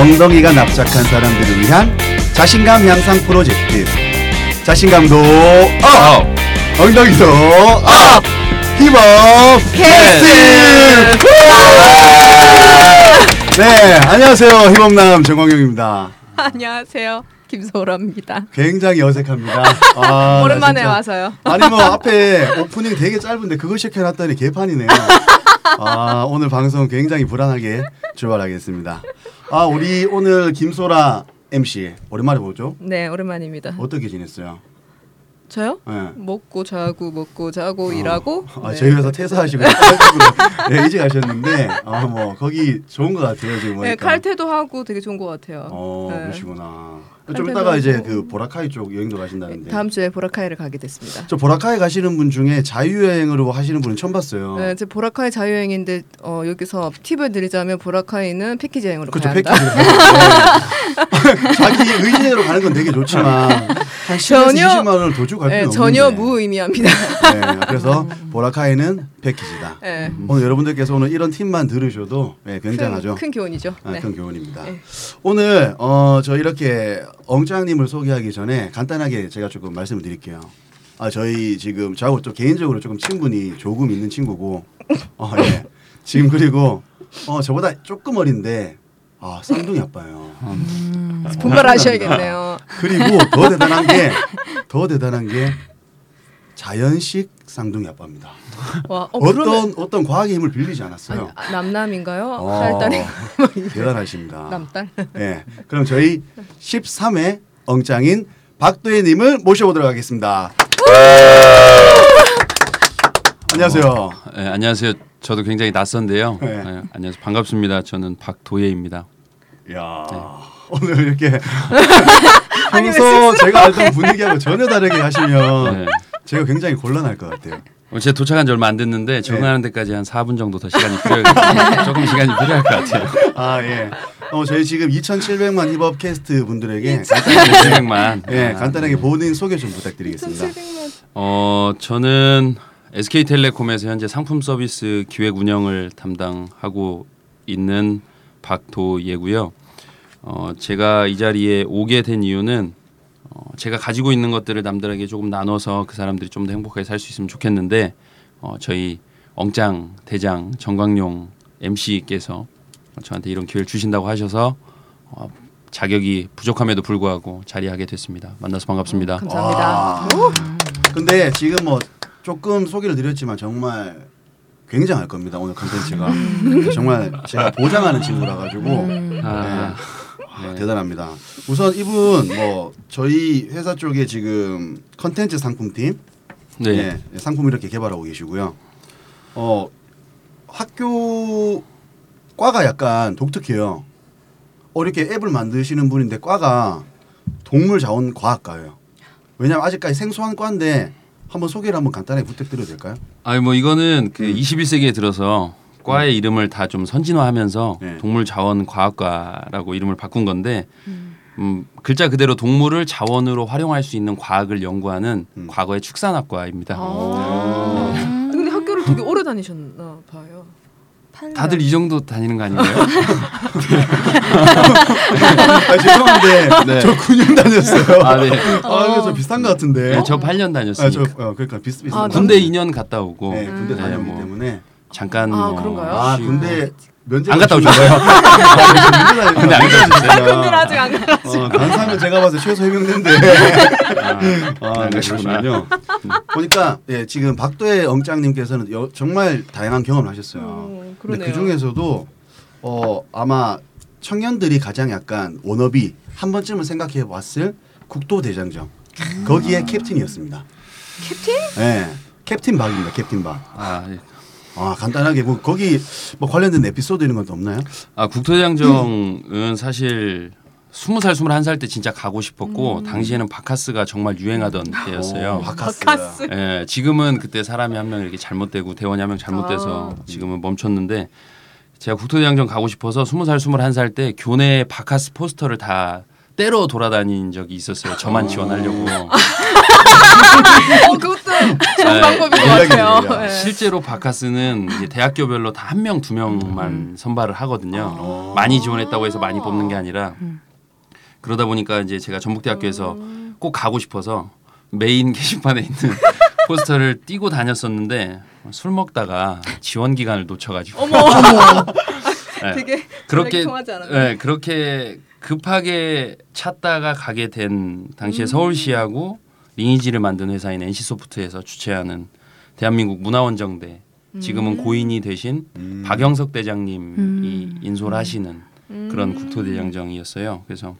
엉덩이가 납작한 사람들을 위한 자신감 향상 프로젝트 자신감도 up 엉덩이도 up 힙업 캐스트 네 안녕하세요 힙업남 정광용입니다 안녕하세요. 김소라입니다. 굉장히 어색합니다 아, 나 오랜만에 진짜. 와서요. 아니 뭐 앞에 오프닝 되게 짧은데 그거 시켜놨더니 개판이네요. 아 오늘 방송 굉장히 불안하게 출발하겠습니다. 아 우리 오늘 김소라 MC 오랜만에 보죠. 네, 오랜만입니다. 어떻게 지냈어요? 저요? 네. 먹고 자고 먹고 자고 일하고. 아 네. 저희 회사 퇴사하시고 네, 이제 가셨는데 아 뭐 거기 좋은 것 같아요 지금 보니까. 네, 칼퇴도 하고 되게 좋은 것 같아요. 어 네. 그러시구나. 좀 칼퇴도 이따가 이제 하고. 그 보라카이 쪽 여행도 가신다는데. 다음 주에 보라카이를 가게 됐습니다. 저 보라카이 가시는 분 중에 자유여행으로 하시는 분은 처음 봤어요. 네, 제 보라카이 자유여행인데 어, 여기서 팁을 드리자면 보라카이는 패키지 여행으로 그렇죠 가야 한다. 패키지 네. 자기 의지대로 가는 건 되게 좋지만 한 10에서 전혀- 20만 원을 더 주고 갈 네, 전혀 없는데. 무의미합니다. 네, 그래서 보라카이는 패키지다. 네. 오늘 여러분들께서 오늘 이런 팁만 들으셔도 네, 굉장하죠. 큰, 큰 교훈이죠. 아, 네. 큰 교훈입니다. 네. 오늘 어, 저 이렇게 엉짱님을 소개하기 전에 간단하게 제가 조금 말씀을 드릴게요. 아 저희 지금 저하고 좀 개인적으로 조금 친분이 조금 있는 친구고, 어, 예. 지금 그리고 어, 저보다 조금 어린데 아 쌍둥이 아빠예요. 분발하셔야겠네요. 그리고 더 대단한 게 더 대단한 게 자연식 쌍둥이 아빠입니다. 와, 어, 어, 그러면 떤 어떤 과학의 힘을 빌리지 않았어요. 아니, 아, 남남인가요? 어, 딸딸이 대단하십니다. 남딸. 네, 그럼 저희 13회 엉짱인 박도혜님을 모셔보도록 하겠습니다. 안녕하세요. 네, 안녕하세요. 저도 굉장히 낯선데요. 네. 네, 안녕하세요. 반갑습니다. 저는 박도예입니다. 야 오늘 이렇게 평소 제가 알던 분위기하고 전혀 다르게 하시면 네. 제가 굉장히 곤란할 것 같아요. 어, 제가 도착한 지 얼마 안 네. 됐는데 적응하는 데까지 한 4분 정도 더 시간이 필요해요. 조금 시간이 필요할 것 같아요. 아 예. 어 저희 지금 2,700만 힙업 캐스트 분들에게 2,700만. 예 간단하게 본인 소개 좀 부탁드리겠습니다. 1700만. 어, 저는 SK텔레콤에서 현재 상품 서비스 기획 운영을 담당하고 있는 박도예고요. 어, 제가 이 자리에 오게 된 이유는 어, 제가 가지고 있는 것들을 남들에게 조금 나눠서 그 사람들이 좀 더 행복하게 살 수 있으면 좋겠는데 어, 저희 엉짱 대장 정광용 MC께서 저한테 이런 기회를 주신다고 하셔서 어, 자격이 부족함에도 불구하고 자리하게 됐습니다. 만나서 반갑습니다. 감사합니다. 와. 근데 지금 뭐 조금 소개를 드렸지만 정말 굉장할 겁니다 오늘 컨텐츠가 정말 제가 보장하는 친구라 가지고 아, 아, 대단합니다. 우선 이분 뭐 저희 회사 쪽에 지금 컨텐츠 상품팀 네. 예, 상품 이렇게 개발하고 계시고요. 어 학교 과가 약간 독특해요. 어 이렇게 앱을 만드시는 분인데 과가 동물 자원 과학과예요. 왜냐하면 아직까지 생소한 과인데 한번 소개를 한번 간단하게 부탁드려도 될까요? 아니 뭐 이거는 그 음. 21세기에 들어서 과의 이름을 다 좀 선진화하면서 네. 동물 자원 과학과라고 이름을 바꾼 건데 음, 글자 그대로 동물을 자원으로 활용할 수 있는 과학을 연구하는 음. 과거의 축산학과입니다. 아. 근데 학교를 되게 오래 다니셨나 봐요. 다들 이 정도 다니는 거 아닌가요? 아, 죄송한데 네. 저 9년 다녔어요. 아, 네. 아, 이게 좀 비슷한 것 같은데. 네, 저 8년 아, 다녔으니까 저 어, 그러니까 비슷비슷. 아, 군대 2년 갔다 오고 네, 군대 네, 다녔기 뭐 때문에. 잠깐 아, 뭐 그런가요? 아, 쉬고. 군대 면접 안 갔다 오셨어요? 군대 안 군대를 아직 안 가. 어, 간사면 제가 봐서 최소 해병대인데. 아, 아, 네, 그러시구나. 그러시군요. 보니까 예, 지금 박도혜 엉짱님께서는 여- 정말 다양한 경험을 하셨어요. 어, 근데. 그 중에서도 어, 아마 청년들이 가장 약간 워너비 한 번쯤은 생각해 봤을 국토 대장정 거기에 captain이었습니다. Captain? 네, captain 박입니다. Captain 박. 아, 예. 아 간단하게 뭐 거기 뭐 관련된 에피소드 이런 것도 없나요? 아 국토대장정은 사실 스무 살 스물한 살 때 진짜 가고 싶었고 당시에는 박카스가 정말 유행하던 때였어요. 오, 박카스. 박카스. 예, 지금은 그때 사람이 한 명 이렇게 잘못되고 대원이 한 명 잘못돼서 아. 지금은 멈췄는데 제가 국토대장정 가고 싶어서 스무 살 스물한 살 때 교내 박카스 포스터를 다 때려 돌아다닌 적이 있었어요. 저만 지원하려고. 어, 그것도 좋은 네. 방법인 것 같아요. 네. 실제로 박카스는 이제 대학교별로 다 한 명 두 명만 선발을 하거든요. 어. 많이 지원했다고 해서 많이 뽑는 게 아니라 그러다 보니까 이제 제가 전북대학교에서 꼭 가고 싶어서 메인 게시판에 있는 포스터를 떼고 다녔었는데 술 먹다가 지원 기간을 놓쳐가지고 네. 되게 그렇게 통하지 않았네. 네, 그렇게 급하게 찾다가 가게 된 당시에 서울시하고 리니지를 만든 회사인 NC 소프트에서 주최하는 대한민국 문화원정대 지금은 고인이 되신 음. 박영석 대장님이 음. 인솔 하시는 그런 국토대장정이었어요. 그래서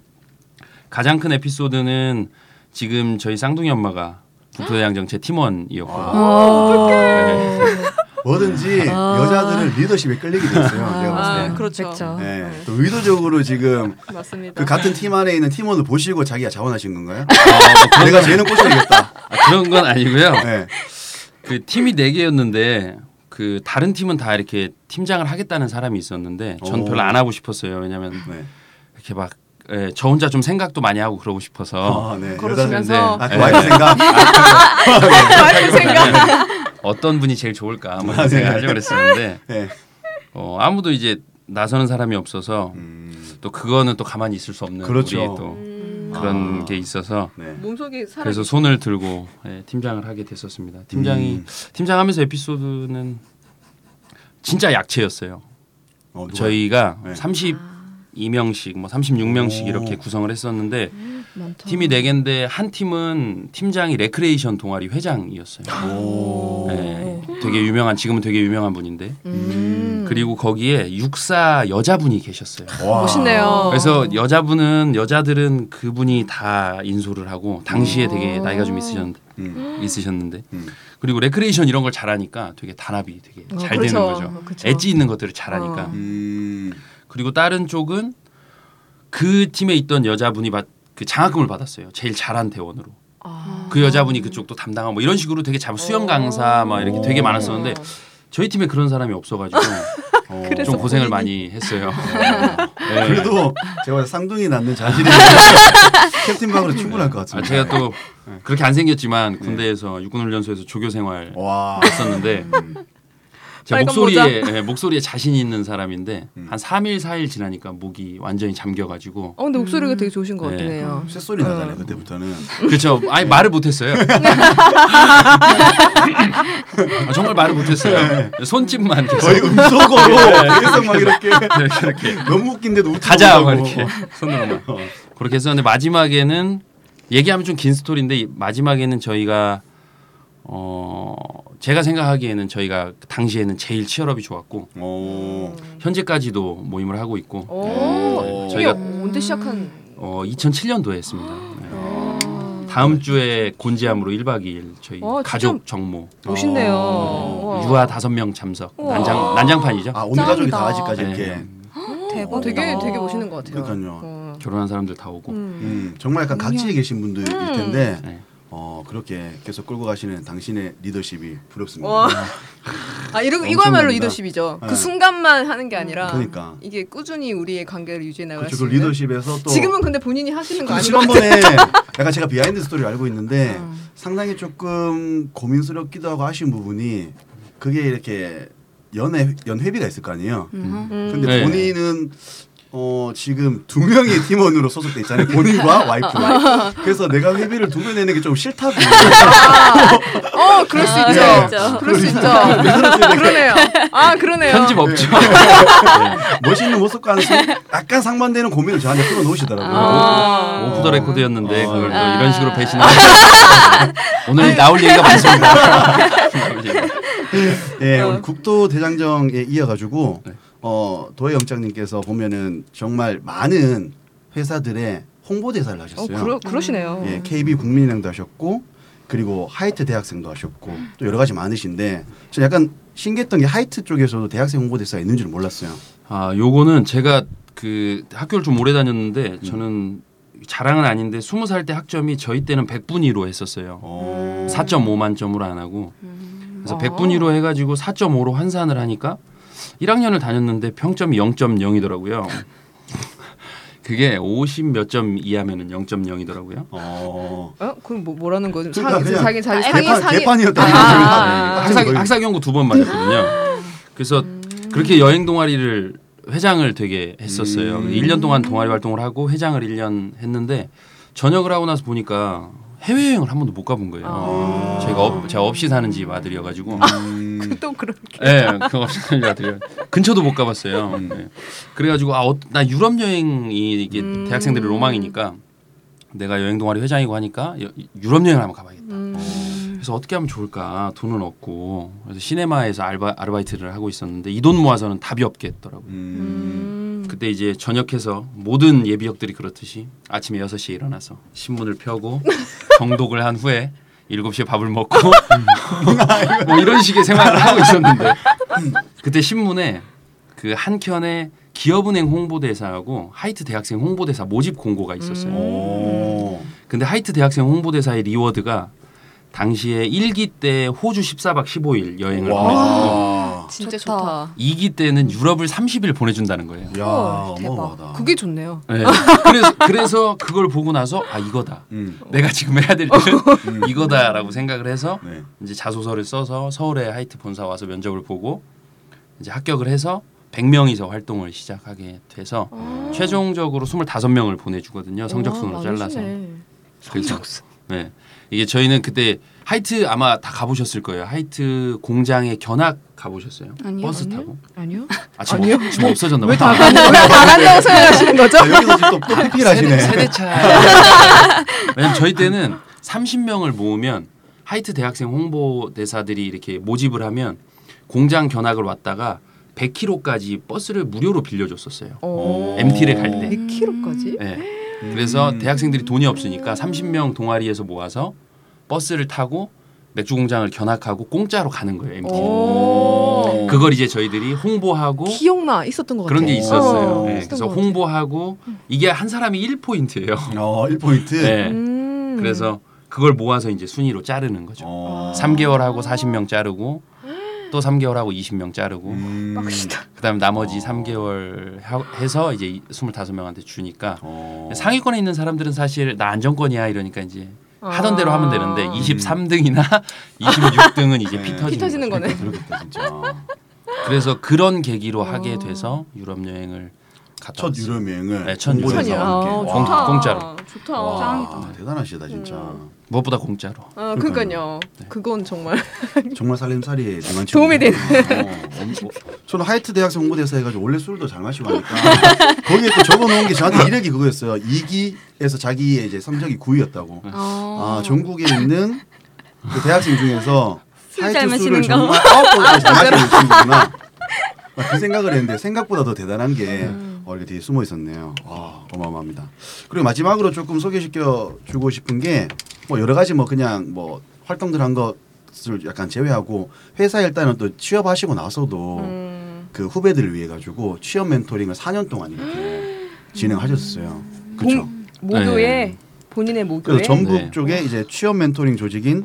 가장 큰 에피소드는 지금 저희 쌍둥이 엄마가 국토대장정 제 팀원이었고 어. 네. 뭐든지 여자들은 리더십에 끌리게 돼 있어요. 내가 봤을 아, 때. 그렇죠. 그렇죠. 네. 또 의도적으로 지금 맞습니다. 그 같은 팀 안에 있는 팀원을 보시고 자기가 자원하신 건가요? 어, 내가 쟤는 꽂아야겠다. 아, 그런 건 아니고요. 네. 그 팀이 네 개였는데 그 다른 팀은 다 이렇게 팀장을 하겠다는 사람이 있었는데 전 오. 별로 안 하고 싶었어요. 왜냐면 네. 이렇게 막 예, 저 혼자 좀 생각도 많이 하고 그러고 싶어서 아, 네. 걸어주면서. 여자들. 아, 그 네. 와이프 생각. 와이프 생각. 어떤 분이 제일 좋을까 뭐 아, 이런 네. 생각하려고 그랬었는데 네. 어, 아무도 이제 나서는 사람이 없어서 음, 또 그거는 또 가만히 있을 수 없는 그렇죠. 우리의 또 음, 그런 아. 게 있어서 네. 몸속에. 그래서 손을 들고 예, 팀장을 하게 됐었습니다. 팀장이 음. 팀장하면서 에피소드는 진짜 약체였어요. 어? 저희가 네. 32명씩 뭐 36명씩 오. 이렇게 구성을 했었는데 많다. 팀이 네 개인데 한 팀은 팀장이 레크레이션 동아리 회장이었어요. 오. 네, 되게 유명한 지금은 되게 유명한 분인데 음. 그리고 거기에 육사 여자분이 계셨어요. 와. 멋있네요. 그래서 여자분은 여자들은 그분이 다 인솔을 하고 당시에 되게 어. 나이가 좀 있으셨, 음. 있으셨는데 음. 그리고 레크레이션 이런 걸 잘하니까 되게 단합이 되게 어, 잘 그렇죠. 되는 거죠. 어, 그렇죠. 엣지 있는 것들을 잘하니까. 어. 음. 그리고 다른 쪽은 그 팀에 있던 여자분이 받, 그 장학금을 받았어요. 제일 잘한 대원으로. 아. 그 여자분이 그쪽도 담당하고 뭐 이런 식으로 되게 잘 수영 강사 막 이렇게 되게 많았었는데 저희 팀에 그런 사람이 없어가지고 어. 좀 고생을 본인이- 많이 했어요. 네. 그래도 제가 쌍둥이 낳는 자질이 captain 박으로 충분할 것 아, 같습니다. 제가 또 그렇게 안 생겼지만 군대에서 육군 훈련소에서 조교 생활 와. 했었는데 제 목소리에 예, 목소리에 자신 있는 사람인데 음. 한 3일 4일 지나니까 목이 완전히 잠겨가지고 어, 근데 목소리가 되게 좋으신 것 네. 같긴 해요. 쇳소리 나잖아요 어. 그때부터는. 그렇죠. 아니 말을 못했어요. 아, 정말 말을 못했어요. 손짓만 계속 거의 음소거로 계속 막 이렇게 이렇게 너무 웃긴데도 가자 막. 이렇게 손으로만 어. 그렇게 했었는데 마지막에는 얘기하면 좀 긴 스토리인데 이- 마지막에는 저희가 어 제가 생각하기에는 저희가 당시에는 제일 치열업이 좋았고 오. 현재까지도 모임을 하고 있고 오, 네. 저희가- 언제 시작한? 어 2007년도에 했습니다. 네. 아. 다음 주에 곤지암으로 1박 2일 저희 어, 진짜 가족 정모 멋있네요. 어. 유아 다섯 명 참석 우와. 난장 난장판이죠. 아, 온 가족이 다. 아직까지 이렇게. 네. 대박. 어, 되게 되게 멋있는 것 같아요. 그러니까요. 어. 결혼한 사람들 다 오고 음. 음, 정말 약간 각지에 계신 분들일 텐데 네. 어, 그렇게 계속 끌고 가시는 당신의 리더십이 부럽습니다. 와. 아 이러 엄청납니다. 이거야말로 리더십이죠. 네. 그 순간만 하는 게 아니라 그러니까. 이게 꾸준히 우리의 관계를 유지해 나갈 그렇죠. 수그 있는. 리더십에서 또 지금은 근데 본인이 하시는 거그것 지난번에 약간 제가 behind story를 알고 있는데 음. 상당히 조금 고민스럽기도 하고 아쉬운 부분이 그게 이렇게 연애 연회비가 있을 거 아니에요. 음. 근데 네. 본인은 어 지금 두 명의 팀원으로 소속돼 있잖아요. 본인과 와이프. 그래서 내가 회비를 두 배 내는 게 좀 싫다고. 어, 그럴 수 아, 있죠. 네. 그럴 수 있죠. 네. 그러네요. 아, 그러네요. 편집 없죠. 멋있는 모습과는 좀 약간 상반되는 고민을 저한테 풀어 놓으시더라고요. 아. 오프 더 레코드였는데 어. 그걸 또 아. 이런 식으로 배신하고 오늘 나올 얘기가 많습니다. 예, 어. 우리 국도 대장정에 이어가지고 네. 어, 도혜 영장님께서 보면은 정말 많은 회사들의 홍보대사를 어, 하셨어요. 그러, 그러시네요. 예, KB 국민은행도 하셨고 그리고 하이트 대학생도 하셨고 또 여러 가지 많으신데 저 약간 신기했던 게 하이트 쪽에서도 대학생 홍보대사가 있는 줄 몰랐어요. 아, 요거는 제가 그 학교를 좀 오래 다녔는데 저는 자랑은 아닌데 20살 때 학점이 저희 때는 100분위로 했었어요. 어. 4.5만 점으로 안 하고 그래서 아. 100분위로 해 가지고 4.5로 환산을 하니까 1학년을 다녔는데 평점이 0.0이더라고요. 그게 50 몇 점 이하면은 0.0이더라고요. 어. 어? 그럼 뭐 뭐라는 거죠? 그러니까 상, 그냥 자기 자기 아, 상위 개판, 상위 개판이었다. 아. 학사 학사 경고 두 번 맞았거든요. 그래서 그렇게 여행 동아리를 회장을 되게 했었어요. 음. 1년 동안 동아리 활동을 하고 회장을 1년 했는데 전역을 하고 나서 보니까 해외 여행을 한 번도 못 가본 거예요. 아. 제가 업, 제가 없이 사는 집 아들이어가지고 음. 또 그렇게. 예, 그 없이 사는 집 아들이 근처도 못 가봤어요. 음. 예. 그래가지고 아, 어, 나 유럽 여행이 이게 음. 대학생들의 로망이니까 내가 여행 동아리 회장이고 하니까 여- 유럽 여행을 한번 가봐야겠다. 음. 그래서 어떻게 하면 좋을까 돈은 없고 그래서 시네마에서 알바, 아르바이트를 하고 있었는데 이 돈 모아서는 답이 없겠더라고요. 그때 이제 전역해서 모든 예비역들이 그렇듯이 아침에 6시에 일어나서 신문을 펴고 정독을 한 후에 7시에 밥을 먹고 뭐 이런 식의 생활을 하고 있었는데 그때 신문에 그 한켠에 기업은행 홍보대사하고 하이트 대학생 홍보대사 모집 공고가 있었어요. 음. 오. 근데 하이트 대학생 홍보대사의 reward가 당시에 1기 때 호주 14박 15일 여행을 와. 진짜 좋다. 좋다. 2기 때는 유럽을 30일 보내준다는 거예요. 야, 헐, 대박. 어마어마하다. 그게 좋네요. 네. 그래서 그래서 그걸 보고 나서 아 이거다. 음. 내가 지금 해야 될 일은 이거다라고 생각을 해서 네. 이제 자소서를 써서 서울에 하이트 본사 와서 면접을 보고 이제 합격을 해서 100명이서 활동을 시작하게 돼서 아. 최종적으로 25명을 보내주거든요. 성적순으로 와, 잘라서. 그래서 네. 이게 저희는 그때 하이트 아마 다 가보셨을 거예요. 하이트 공장에 견학 가보셨어요? 아니요. 버스 아니요. 타고? 아니요. 아 지금, 아니요. 지금 없어졌나 봐. 왜다 간다고 생각하시는 거죠? 자, 여기서 지금 또. 세대, 세대차. 왜냐면 저희 때는 30명을 모으면 하이트 대학생 홍보대사들이 이렇게 모집을 하면 공장 견학을 왔다가 100km까지 버스를 무료로 빌려줬었어요. 어. MT를 갈 때. 100km까지? 네. 그래서 음. 대학생들이 돈이 없으니까 30명 동아리에서 모아서 버스를 타고 맥주 공장을 견학하고 공짜로 가는 거예요. MT. 오. 그걸 이제 저희들이 홍보하고 기억나 있었던 것 같아. 그런 게 있었어요. 어, 네, 있었던 그래서 것 같아. 홍보하고 이게 한 사람이 1포인트예요. 어, 1포인트. 네. 음. 그래서 그걸 모아서 이제 순위로 자르는 거죠. 어. 3개월 하고 40명 자르고 또 3개월 하고 20명 자르고 음. 빡시다. 그다음에 나머지 어. 3개월 하- 해서 이제 25명한테 주니까 어. 상위권에 있는 사람들은 사실 나 안정권이야 이러니까 이제 하던 대로 하면 되는데 아. 23등이나 26등은 이제 네. 피 터지는, 피 터지는. 거네. 그렇겠다 진짜. 그래서 그런 계기로 어. 하게 돼서 유럽 여행을 갔다 첫 왔어요. 유럽 여행을 네, 첫 홍보대사와 천이야. 함께. 어, 와. 좋다. 공짜로. 좋다. 와, 대단하시다 진짜. 음. 무엇보다 공짜로. 아, 그러니까요. 그건 정말 정말 살림살이에 능한 도움이. 되는. 어, 엄- 저는 하이트 대학생 홍보대사 해가지고 원래 술도 잘 마시고 하니까 거기에 또 적어놓은 게 저한테 이력이 그거였어요. 2기에서 자기의 이제 성적이 9위였다고. 아 전국에 있는 그 대학생 중에서 술잘 하이트 술을 마시는 거. 정말 아홉 번잘 마시는 친구구나. 아, 그 생각을 했는데 생각보다 더 대단한 게 어, 이렇게 뒤에 숨어 있었네요. 와 어마어마합니다. 그리고 마지막으로 조금 소개시켜 주고 싶은 게 뭐 여러 가지 뭐 그냥 뭐 활동들 한 것을 약간 제외하고 회사 일단은 또 취업하시고 나서도 음. 그 후배들을 위해 가지고 취업 멘토링을 4년 동안 이렇게 진행하셨어요. 그렇죠. 모교에 네. 본인의 모교에 그래서 전북 네. 쪽에 이제 취업 멘토링 조직인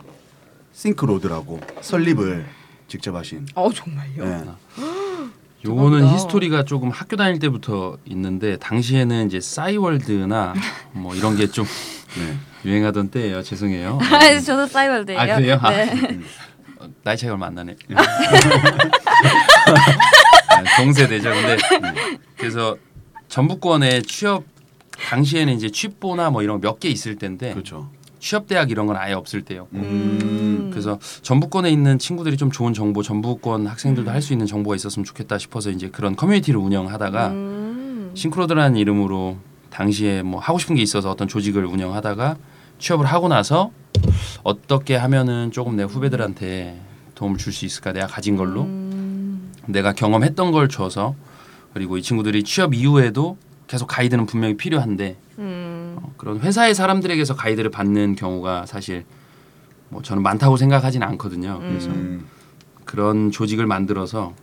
싱크로드라고 설립을 직접 하신. 어 정말요. 네. 요거는. 히스토리가 조금 학교 다닐 때부터 있는데 당시에는 이제 싸이월드나 뭐 이런 게좀 네. 유행하던 때예요. 죄송해요. 아, 저도 싸이월드예요. 아, 그래요? 아. 네. 어, 나이 차이가 얼마 안 나네. 아, 동세대죠. 근데 그래서 전북권에 취업 당시에는 이제 취보나 뭐 이런 몇 개 있을 텐데 그렇죠. 취업 대학 이런 건 아예 없을 때요. 음. 그래서 전북권에 있는 친구들이 좀 좋은 정보, 전북권 학생들도 할수 있는 정보가 있었으면 좋겠다 싶어서 이제 그런 커뮤니티를 운영하다가 음. 싱크로드라는 이름으로 당시에 뭐 하고 싶은 게 있어서 어떤 조직을 운영하다가 취업을 하고 나서 어떻게 하면은 조금 내 후배들한테 도움을 줄 수 있을까 내가 가진 걸로 음. 내가 경험했던 걸 줘서 그리고 이 친구들이 취업 이후에도 계속 가이드는 분명히 필요한데 음. 어, 그런 회사의 사람들에게서 가이드를 받는 경우가 사실 뭐 저는 많다고 생각하지는 않거든요. 그래서 음. 그런 조직을 만들어서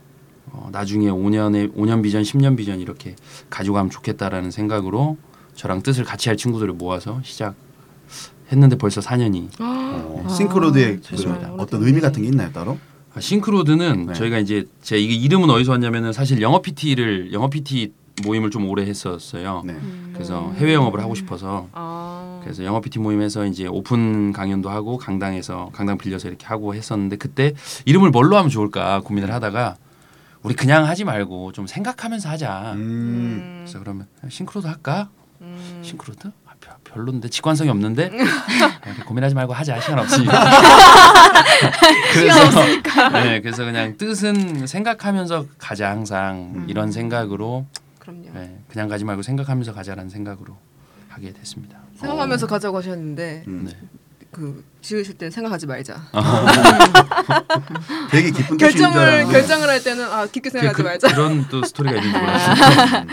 어, 나중에 5년에 5년 비전, 10년 비전 이렇게 가지고 가면 좋겠다라는 생각으로 저랑 뜻을 같이 할 친구들을 모아서 시작했는데 벌써 4년이 어, 아, 싱크로드의 그 됐습니다. 어떤 의미 같은 게 있나요 따로? 아, 싱크로드는 네. 저희가 이제 제 이게 이름은 어디서 왔냐면은 사실 영어 PT를 영어 PT 모임을 좀 오래 했었어요. 네. 그래서 해외 영업을 하고 싶어서 아. 그래서 영어 PT 모임에서 이제 오픈 강연도 하고 강당에서 강당 빌려서 이렇게 하고 했었는데 그때 이름을 뭘로 하면 좋을까 고민을 하다가 우리 그냥 하지 말고 좀 생각하면서 하자. 음. 그래서 그러면 싱크로드 할까? 음. 싱크로드? 아, 별- 별론데 직관성이 없는데 아, 고민하지 말고 하자 시간 없으니까. 그래서 네, 그래서 그냥 뜻은 생각하면서 가자 항상 음. 이런 생각으로 그럼요. 네, 그냥 가지 말고 생각하면서 가자라는 생각으로 하게 됐습니다. 생각하면서 가자고 하셨는데 음. 네. 그 지으실 때는 생각하지 말자. 되게 기쁜 결정을. 결정을 할 때는 아 깊게 생각하지 그, 말자. 그런 또 스토리가 있는 줄 몰랐어요.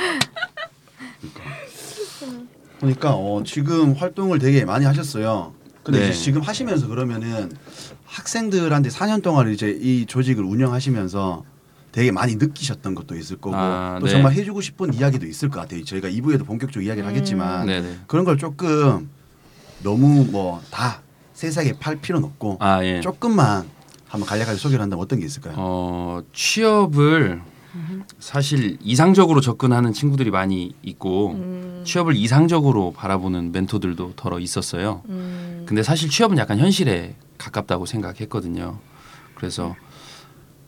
그러니까 어, 지금 활동을 되게 많이 하셨어요. 근데 네. 지금 하시면서 그러면은 학생들한테 4년 동안 이제 이 조직을 운영하시면서 되게 많이 느끼셨던 것도 있을 거고 아, 또 네. 정말 해주고 싶은 이야기도 있을 것 같아요. 저희가 2부에도 본격적으로 이야기를 하겠지만 네네. 그런 걸 조금 너무 뭐 다 세세하게 팔 필요는 없고 아 예. 조금만 한번 간략하게 소개를 한다면 어떤 게 있을까요? 어, 취업을 사실 이상적으로 접근하는 친구들이 많이 있고 음. 취업을 이상적으로 바라보는 멘토들도 더러 있었어요. 음. 근데 사실 취업은 약간 현실에 가깝다고 생각했거든요. 그래서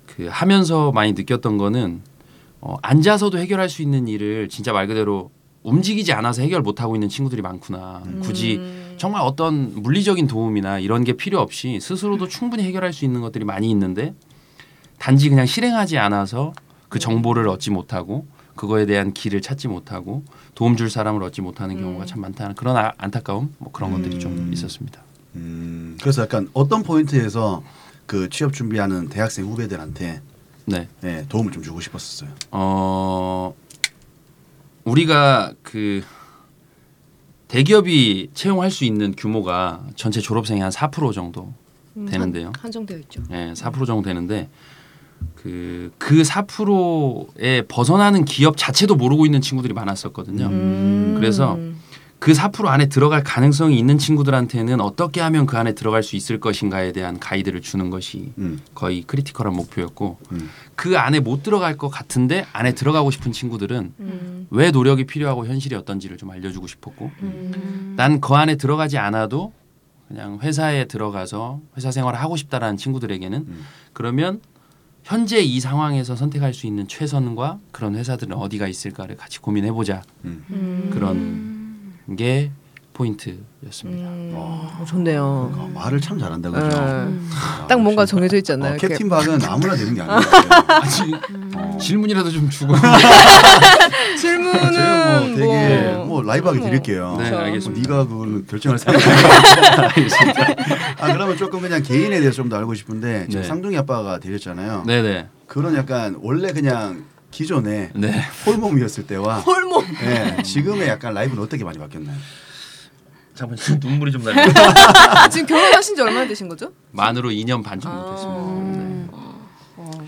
그 하면서 많이 느꼈던 거는 어, 앉아서도 해결할 수 있는 일을 진짜 말 그대로 움직이지 않아서 해결 못 하고 있는 친구들이 많구나. 굳이 음. 정말 어떤 물리적인 도움이나 이런 게 필요 없이 스스로도 충분히 해결할 수 있는 것들이 많이 있는데 단지 그냥 실행하지 않아서 그 정보를 얻지 못하고 그거에 대한 길을 찾지 못하고 도움 줄 사람을 얻지 못하는 경우가 음. 참 많다는 그런 아- 안타까움 뭐 그런 것들이 좀 음. 있었습니다. 음, 그래서 약간 어떤 포인트에서 그 취업 준비하는 대학생 후배들한테 네. 네, 도움을 좀 주고 싶었어요. 어 우리가 그 대기업이 채용할 수 있는 규모가 전체 졸업생의 한4% 정도 음, 되는데요. 한, 한정되어 있죠. 예, 4% 정도 되는데 그 그 4%에 벗어나는 기업 자체도 모르고 있는 친구들이 많았었거든요. 음. 그래서 그 4% 안에 들어갈 가능성이 있는 친구들한테는 어떻게 하면 그 안에 들어갈 수 있을 것인가에 대한 가이드를 주는 것이 음, 거의 크리티컬한 목표였고 음. 그 안에 못 들어갈 것 같은데 안에 들어가고 싶은 친구들은 음. 왜 노력이 필요하고 현실이 어떤지를 좀 알려주고 싶었고 음. 난그 안에 들어가지 않아도 그냥 회사에 들어가서 회사 생활을 하고 싶다라는 친구들에게는 음. 그러면 현재 이 상황에서 선택할 수 있는 최선과 그런 회사들은 어디가 있을까를 같이 고민해 보자 음. 음. 그런 게 포인트였습니다. 음. 어. 좋네요. 그러니까 말을 참 잘한다 그죠? 네. 아, 딱 뭔가 역시. 정해져 있지 어? 캡틴 박은 아무나 되는 게것 같아요. 아직 어. 질문이라도 좀 주고 이렇게 질문은 제가 뭐 되게 뭐, 뭐 라이브하게 뭐. 드릴게요. 네, 그렇죠. 알겠습니다. 네가 그걸 결정할 알겠습니다. 아 그러면 조금 그냥 개인에 대해서 좀 더 알고 싶은데 지금 네. 쌍둥이 아빠가 되셨잖아요. 네네 그런 약간 원래 그냥 기존에 네. 홀몸이었을 때와 홀몸. 네, 지금의 약간 라이브는 어떻게 많이 바뀌었나요? 잠깐 눈물이 좀 나요. 아, 지금 결혼하신 지 얼마나 되신 거죠? 만으로 2년 반 정도 아. 됐습니다. 네. 어.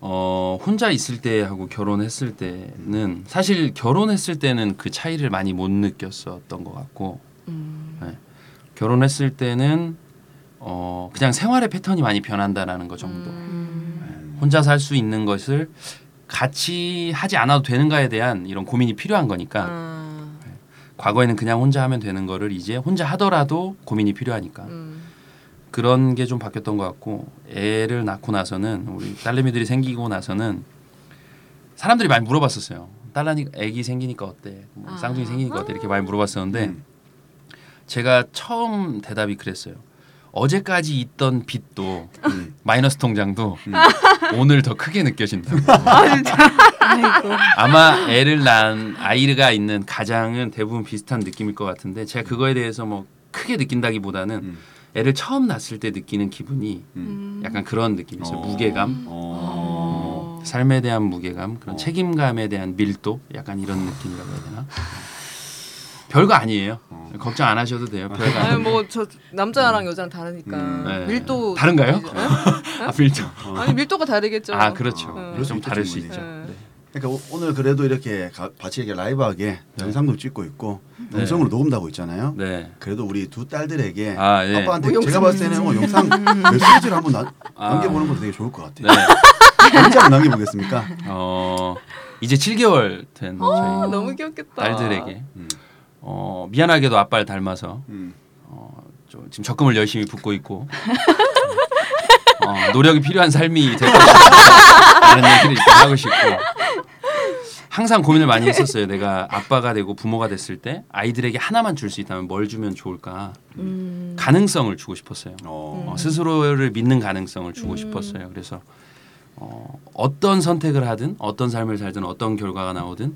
어 혼자 있을 때 하고 결혼했을 때는 사실 결혼했을 때는 그 차이를 많이 못 느꼈었던 것 같고 음. 네. 결혼했을 때는 어 그냥 생활의 패턴이 많이 변한다라는 것 정도. 음. 혼자 살 수 있는 것을 같이 하지 않아도 되는가에 대한 이런 고민이 필요한 거니까 아. 과거에는 그냥 혼자 하면 되는 거를 이제 혼자 하더라도 고민이 필요하니까 음. 그런 게 좀 바뀌었던 것 같고 애를 낳고 나서는 우리 딸내미들이 생기고 나서는 사람들이 많이 물어봤었어요. 딸내미 애기 생기니까 어때? 뭐 아. 쌍둥이 생기니까 어때? 이렇게 많이 물어봤었는데 음. 제가 처음 대답이 그랬어요. 어제까지 있던 빚도 음. 마이너스 통장도 음. 오늘 더 크게 느껴진다. 아이고. 아마 애를 낳은 아이가 있는 가장은 대부분 비슷한 느낌일 것 같은데 제가 그거에 대해서 뭐 크게 느낀다기보다는 음. 애를 처음 낳았을 때 느끼는 기분이 음. 약간 그런 느낌이 있어요. 어. 무게감, 어. 삶에 대한 무게감, 그런 어. 책임감에 대한 밀도, 약간 이런 느낌이라고 해야 되나? 별거 아니에요. 어. 걱정 안 하셔도 돼요. 별거 아니 아니에요. 뭐저 남자랑 여자랑 다르니까 음. 네. 밀도 다른가요? 네? 아, 밀도. 아니 밀도가 다르겠죠. 아, 그렇죠. 어, 네. 좀 다를 수. 있죠. 네. 네. 그러니까 오- 오늘 그래도 이렇게 이렇게 라이브하게 영상도 찍고 있고 네. 음성으로 녹음도 하고 있잖아요. 네. 그래도 우리 두 딸들에게 아, 예. 아빠한테 뭐 제가 영상- 봤을 때는 뭐 영상 메시지를 한번 나, 아. 남겨보는 것도 되게 좋을 것 같아요. 네. 문자 한번 남겨보겠습니까? 어, 이제 7개월 된 아, 저희 너무 귀엽겠다. 딸들에게 음. 어, 미안하게도 아빠를 닮아서 음. 어, 좀 지금 적금을 열심히 붓고 있고 어, 노력이 필요한 삶이 될 것이다 이런 얘기를 하고 싶고 항상 고민을 많이 했었어요. 내가 아빠가 되고 부모가 됐을 때 아이들에게 하나만 줄 수 있다면 뭘 주면 좋을까? 음. 가능성을 주고 싶었어요. 어. 어, 스스로를 믿는 가능성을 주고 싶었어요. 그래서 어, 어떤 선택을 하든 어떤 삶을 살든 어떤 결과가 나오든 어,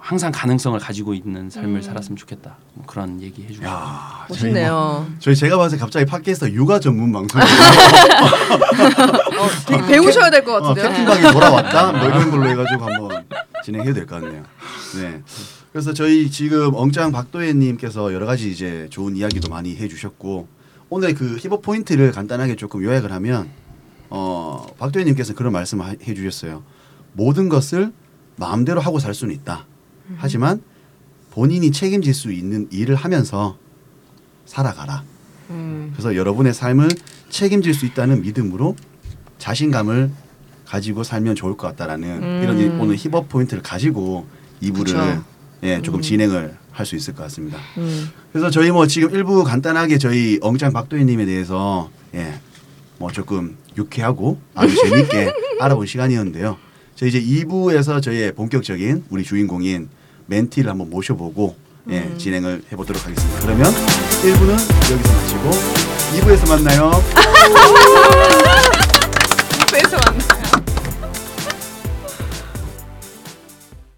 항상 가능성을 가지고 있는 삶을 살았으면 좋겠다. 뭐 그런 얘기 해주고. 야, 저희 뭐- 멋있네요. 저희 제가 봐서 갑자기 팟캐스트 육아 전문 방송이에요. 어, 되게 배우셔야 될것 어, 같은데요. 캡틴방이 돌아왔다 뭐 이런 걸로 해가지고 한번 진행해도 될 것 같네요. 네. 그래서 저희 지금 엉짱 박도혜님께서 여러 가지 이제 좋은 이야기도 많이 해주셨고 오늘 그 힙업 포인트를 간단하게 조금 요약을 하면 어 박도혜님께서 그런 말씀을 하- 해주셨어요. 모든 것을 마음대로 하고 살 수는 있다. 하지만 본인이 책임질 수 있는 일을 하면서 살아가라. 음. 그래서 여러분의 삶을 책임질 수 있다는 믿음으로 자신감을 가지고 살면 좋을 것 같다라는 음. 이런 이- 오늘 힙업 포인트를 가지고 이부를. 예, 조금 진행을 할 수 있을 것 같습니다. 음. 그래서 저희 뭐 지금 일부 간단하게 저희 엉짱 박도희님에 대해서 예, 뭐 조금 유쾌하고 아주 재밌게 알아본 시간이었는데요. 저희 이제 2부에서 저희의 본격적인 우리 주인공인 멘티를 한번 모셔보고 예, 음. 진행을 해보도록 하겠습니다. 그러면 1부는 여기서 마치고 2부에서 만나요. 뺏어 왔네.